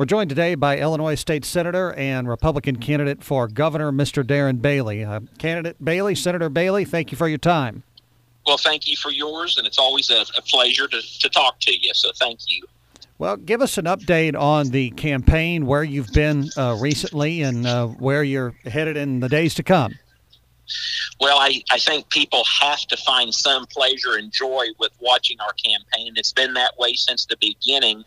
We're joined today by Illinois State Senator and Republican candidate for governor, Mr. Darren Bailey. Uh, candidate Bailey, Senator Bailey, thank you for your time. Well, thank you for yours, and it's always a, a pleasure to, to talk to you, so thank you. Well, give us an update on the campaign, where you've been uh, recently, and uh, where you're headed in the days to come. Well, I, I think people have to find some pleasure and joy with watching our campaign, it's been that way since the beginning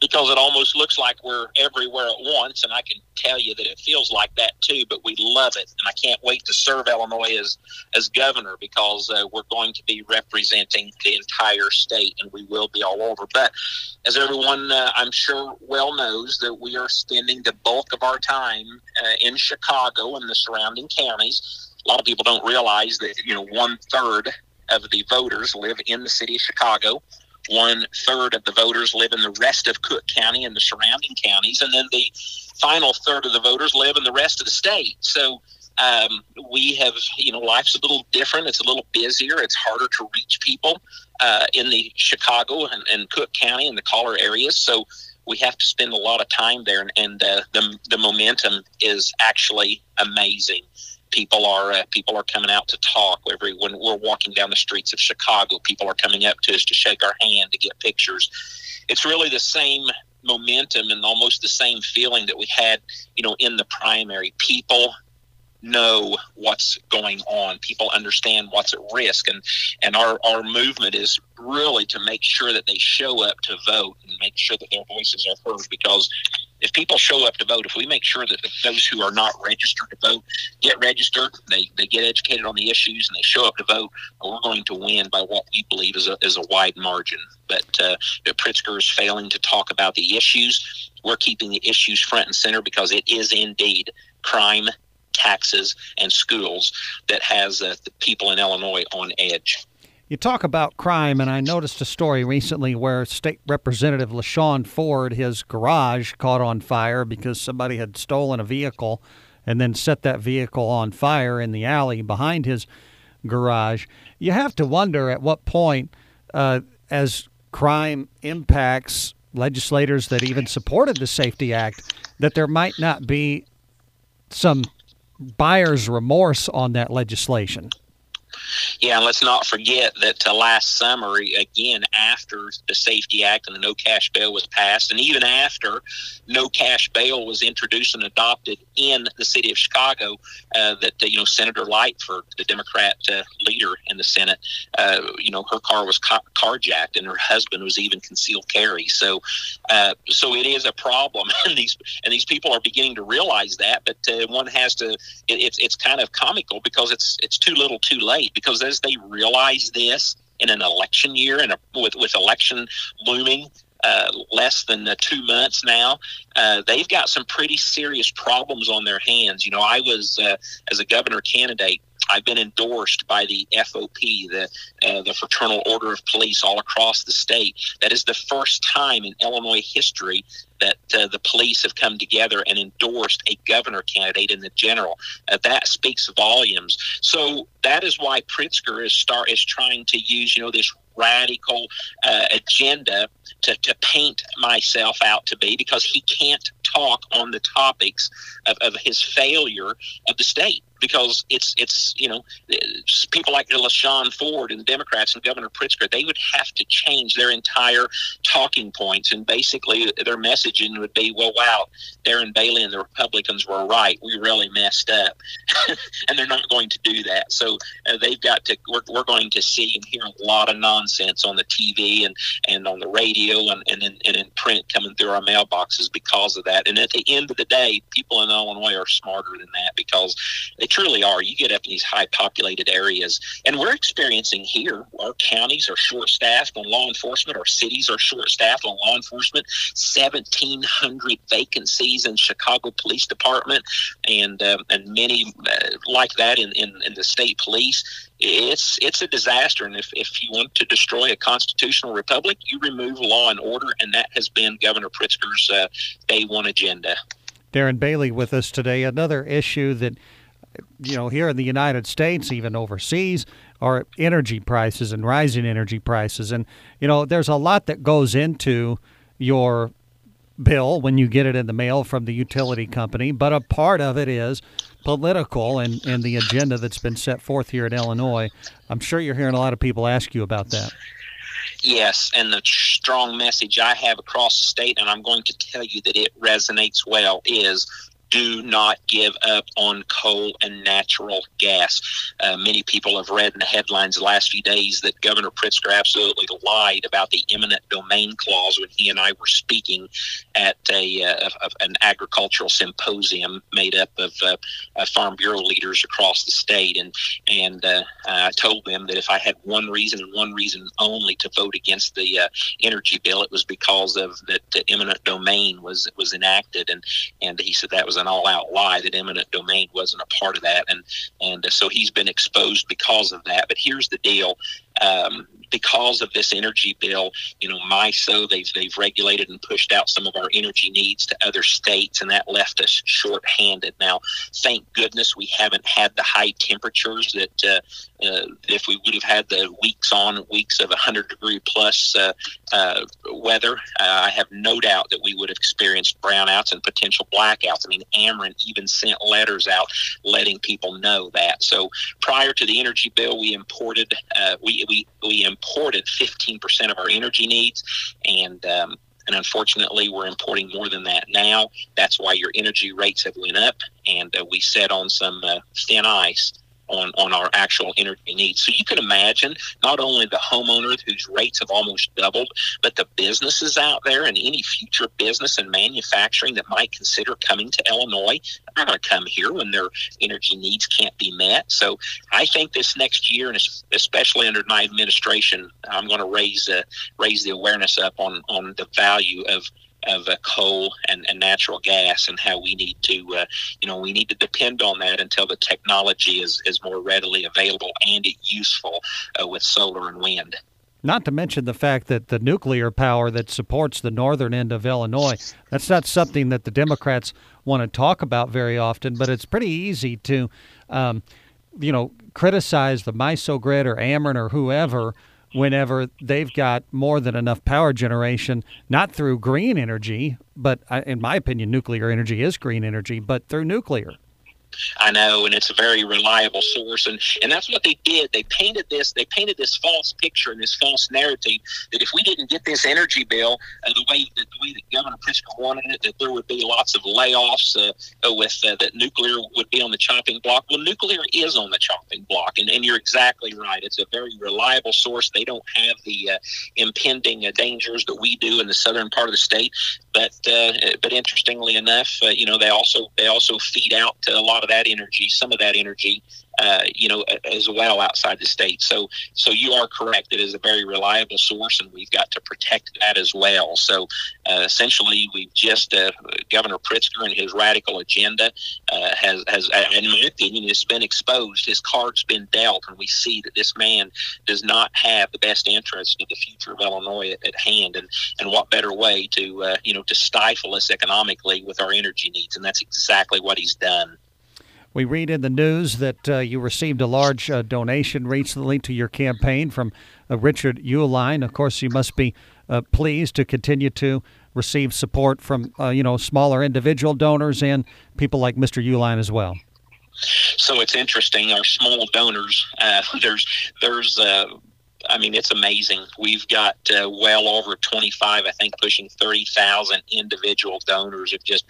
because it almost looks like we're everywhere at once. And I can tell you that it feels like that too, but we love it. And I can't wait to serve Illinois as, as governor because uh, we're going to be representing the entire state and we will be all over. But as everyone, uh, I'm sure, well knows, that we are spending the bulk of our time uh, in Chicago and the surrounding counties. A lot of people don't realize that, you know, one third of the voters live in the city of Chicago one third of the voters live in the rest of Cook County and the surrounding counties, and then the final third of the voters live in the rest of the state. So um, we have, you know, life's a little different. It's a little busier. It's harder to reach people uh, in the Chicago and, and, Cook County and the collar areas. So we have to spend a lot of time there, and, and uh, the the momentum is actually amazing people are uh, people are coming out to talk. Every when we're walking down the streets of Chicago, people are coming up to us to shake our hand to get pictures. It's really the same momentum and almost the same feeling that we had, you know, in the primary. People know what's going on. People understand what's at risk, and and our our movement is really to make sure that they show up to vote and make sure that their voices are heard because if people show up to vote, if we make sure that those who are not registered to vote get registered, they, they get educated on the issues, and they show up to vote, we're going to win by what we believe is a, is a wide margin. But uh, Pritzker is failing to talk about the issues. We're keeping the issues front and center because it is indeed crime, taxes, and schools that has uh, the people in Illinois on edge. You talk about crime, and I noticed a story recently where State Representative LaShawn Ford, his garage caught on fire because somebody had stolen a vehicle and then set that vehicle on fire in the alley behind his garage. You have to wonder at what point, uh, as crime impacts legislators that even supported the Safety Act, that there might not be some buyer's remorse on that legislation. Yeah, and let's not forget that uh, last summer, again, after the Safety Act and the no cash bail was passed, and even after no cash bail was introduced and adopted in the city of Chicago, uh, that, uh, you know, Senator Lightford, the Democrat uh, leader in the Senate, uh, you know, her car was ca- carjacked and her husband was even concealed carry. So, uh, so it is a problem, and these and these people are beginning to realize that. But one has to. It, it's it's kind of comical because it's it's too little, too late because as they realize this in an election year and with, with election looming uh, less than uh, two months now, uh, they've got some pretty serious problems on their hands. You know, I was, uh, as a governor candidate, I've been endorsed by the FOP, the uh, the Fraternal Order of Police, all across the state. That is the first time in Illinois history that uh, the police have come together and endorsed a governor candidate in the general. Uh, that speaks volumes. So that is why Pritzker is start is trying to use you know this radical uh, agenda to, to paint myself out to be because he can't talk on the topics of, of his failure of the state because it's it's you know people like LaShawn Ford and the Democrats and Governor Pritzker they would have to change their entire talking points and basically their messaging would be well wow Darren Bailey and the Republicans were right. We really messed up. And they're not going to do that. So uh, they've got to we're, we're going to see and hear a lot of nonsense on the TV and and on the radio and and in, and in print coming through our mailboxes because of that. And at the end of the day people in Illinois are smarter than that because they truly are. You get up in these high populated areas, and we're experiencing here. Our counties are short staffed on law enforcement. Our cities are short staffed on law enforcement. Seventeen hundred vacancies in Chicago Police Department, and um, and many uh, like that in, in, in the state police it's it's a disaster. And if, if you want to destroy a constitutional republic, you remove law and order, and that has been Governor Pritzker's uh, day one agenda. Darren Bailey with us today. Another issue that you know, here in the United States, even overseas, are energy prices and rising energy prices. And, you know, there's a lot that goes into your bill when you get it in the mail from the utility company, but a part of it is political and, and the agenda that's been set forth here in Illinois. I'm sure you're hearing a lot of people ask you about that. Yes, and the strong message I have across the state, and I'm going to tell you that it resonates well, is do not give up on coal and natural gas. Uh, many people have read in the headlines the last few days that Governor Pritzker absolutely lied about the eminent domain clause when he and I were speaking at a, uh, an agricultural symposium made up of uh, Farm Bureau leaders across the state. And, and uh, I told them that if I had one reason and one reason only to vote against the uh, energy bill, it was because of that the eminent domain was was enacted. And, and he said that was an all-out lie that eminent domain wasn't a part of that, and and so he's been exposed because of that. But here's the deal: um, because of this energy bill, you know, MISO, they've, they've regulated and pushed out some of our energy needs to other states, and that left us short-handed. Now, thank goodness we haven't had the high temperatures that uh, uh, if we would have had the weeks on weeks of 100 degree plus uh, uh, weather, uh, I have no doubt that we would have experienced brownouts and potential blackouts. I mean, Ameren even sent letters out letting people know that. So prior to the energy bill, we imported uh, we, we we imported 15% of our energy needs, and um, and unfortunately we're importing more than that now. That's why your energy rates have went up and uh, we set on some uh, thin ice on, on our actual energy needs. So you can imagine not only the homeowners whose rates have almost doubled, but the businesses out there and any future business and manufacturing that might consider coming to Illinois are going to come here when their energy needs can't be met. So I think this next year, and especially under my administration, I'm going to raise uh, raise the awareness up on on the value of of uh, coal and, and natural gas and how we need to, uh, you know, we need to depend on that until the technology is, is more readily available and useful uh, with solar and wind. Not to mention the fact that the nuclear power that supports the northern end of Illinois, that's not something that the Democrats want to talk about very often, but it's pretty easy to, um, you know, criticize the MISO grid or Ameren or whoever whenever they've got more than enough power generation, not through green energy, but in my opinion, nuclear energy is green energy, but through nuclear. I know, and it's a very reliable source, and and that's what they did. They painted this. They painted this false picture and this false narrative that if we didn't get this energy bill uh, the way that the way that Governor Pritzker wanted it, that there would be lots of layoffs uh, uh, with uh, that nuclear would be on the chopping block. Well, nuclear is on the chopping block, and, and you're exactly right. It's a very reliable source. They don't have the uh, impending uh, dangers that we do in the southern part of the state. But but interestingly enough, you know they also they also feed out a lot of that energy, some of that energy, uh, you know, as well outside the state. So, so you are correct. It is a very reliable source, and we've got to protect that as well. So, uh, essentially, we've just uh, Governor Pritzker and his radical agenda uh, has, has, in my opinion, has been exposed. His card's been dealt, and we see that this man does not have the best interest of the future of Illinois at, at hand. And and what better way to uh, you know to stifle us economically with our energy needs? And that's exactly what he's done. We read in the news that uh, you received a large uh, donation recently to your campaign from uh, Richard Uihlein. Of course, you must be uh, pleased to continue to receive support from uh, you know smaller individual donors and people like Mr. Uihlein as well. So it's interesting. Our small donors, uh, there's there's I mean, it's amazing. We've got uh, well over 25, I think, pushing 30,000 individual donors of just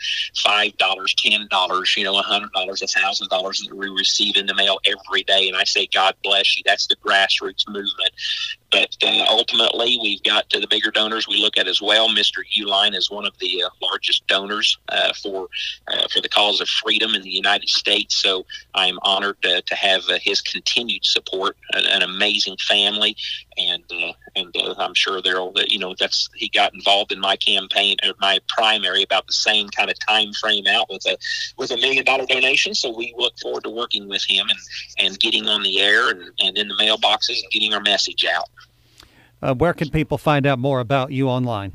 $5, $10, you know, $100, $1,000 that we receive in the mail every day. And I say, God bless you. That's the grassroots movement. But uh, ultimately, we've got the bigger donors we look at as well. Mr. Uihlein is one of the uh, largest donors uh, for uh, for the cause of freedom in the United States. So I'm honored to have his continued support. An, an amazing family, and and I'm sure there'll you know that's he got involved in my campaign or my primary about the same kind of time frame out with a with a million dollar donation. So we look forward to working with him and and getting on the air and, and in the mailboxes and getting our message out. Uh, where can people find out more about you online?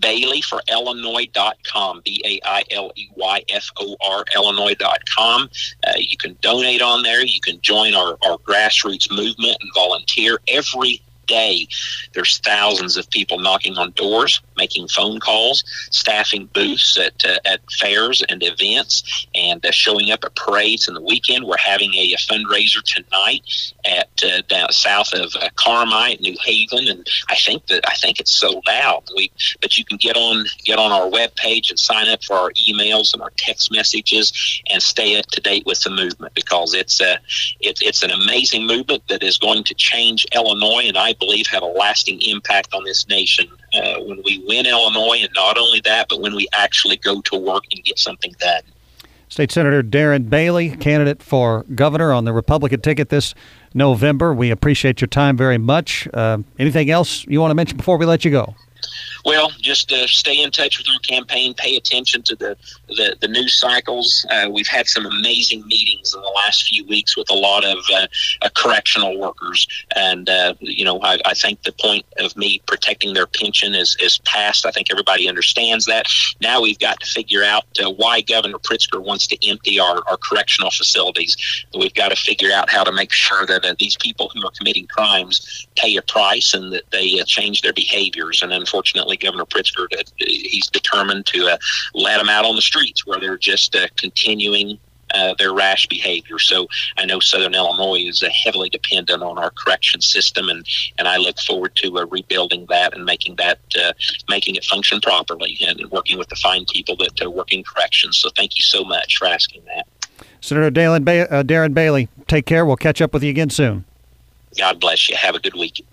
Bailey for Illinois.com, B A I L E Y F O R, Illinois.com. Uh, you can donate on there. You can join our, our grassroots movement and volunteer. Every day, there's thousands of people knocking on doors, making phone calls, staffing booths at uh, at fairs and events, and uh, showing up at parades. In the weekend, we're having a, a fundraiser tonight at uh, down south of uh, Carmi, New Haven, and I think that I think it's sold out. We, but you can get on get on our web page and sign up for our emails and our text messages and stay up to date with the movement because it's a it, it's an amazing movement that is going to change Illinois and I believe have a lasting impact on this nation uh, when we win Illinois and not only that but when we actually go to work and get something done. State Senator Darren Bailey, candidate for governor on the Republican ticket this November. We appreciate your time very much. Uh, anything else you want to mention before we let you go? Well, just uh, stay in touch with our campaign. Pay attention to the the, the news cycles. Uh, we've had some amazing meetings in the last few weeks with a lot of uh, uh correctional workers, and uh, you know I, I, think the point of me protecting their pension is is past. I think everybody understands that. Now we've got to figure out uh, why Governor Pritzker wants to empty our, our correctional facilities. We've got to figure out how to make sure that these people who are committing crimes pay a price and that they change their behaviors. And unfortunately Governor Pritzker, uh, he's determined to uh, let them out on the streets where they're just uh, continuing uh, their rash behavior. So I know Southern Illinois is uh, heavily dependent on our correction system, and, and I look forward to uh, rebuilding that and making that making it function properly and working with the fine people that uh, work in corrections. So thank you so much for asking that. Senator Dalen ba- Darren Bailey, take care. We'll catch up with you again soon. God bless you. Have a good weekend.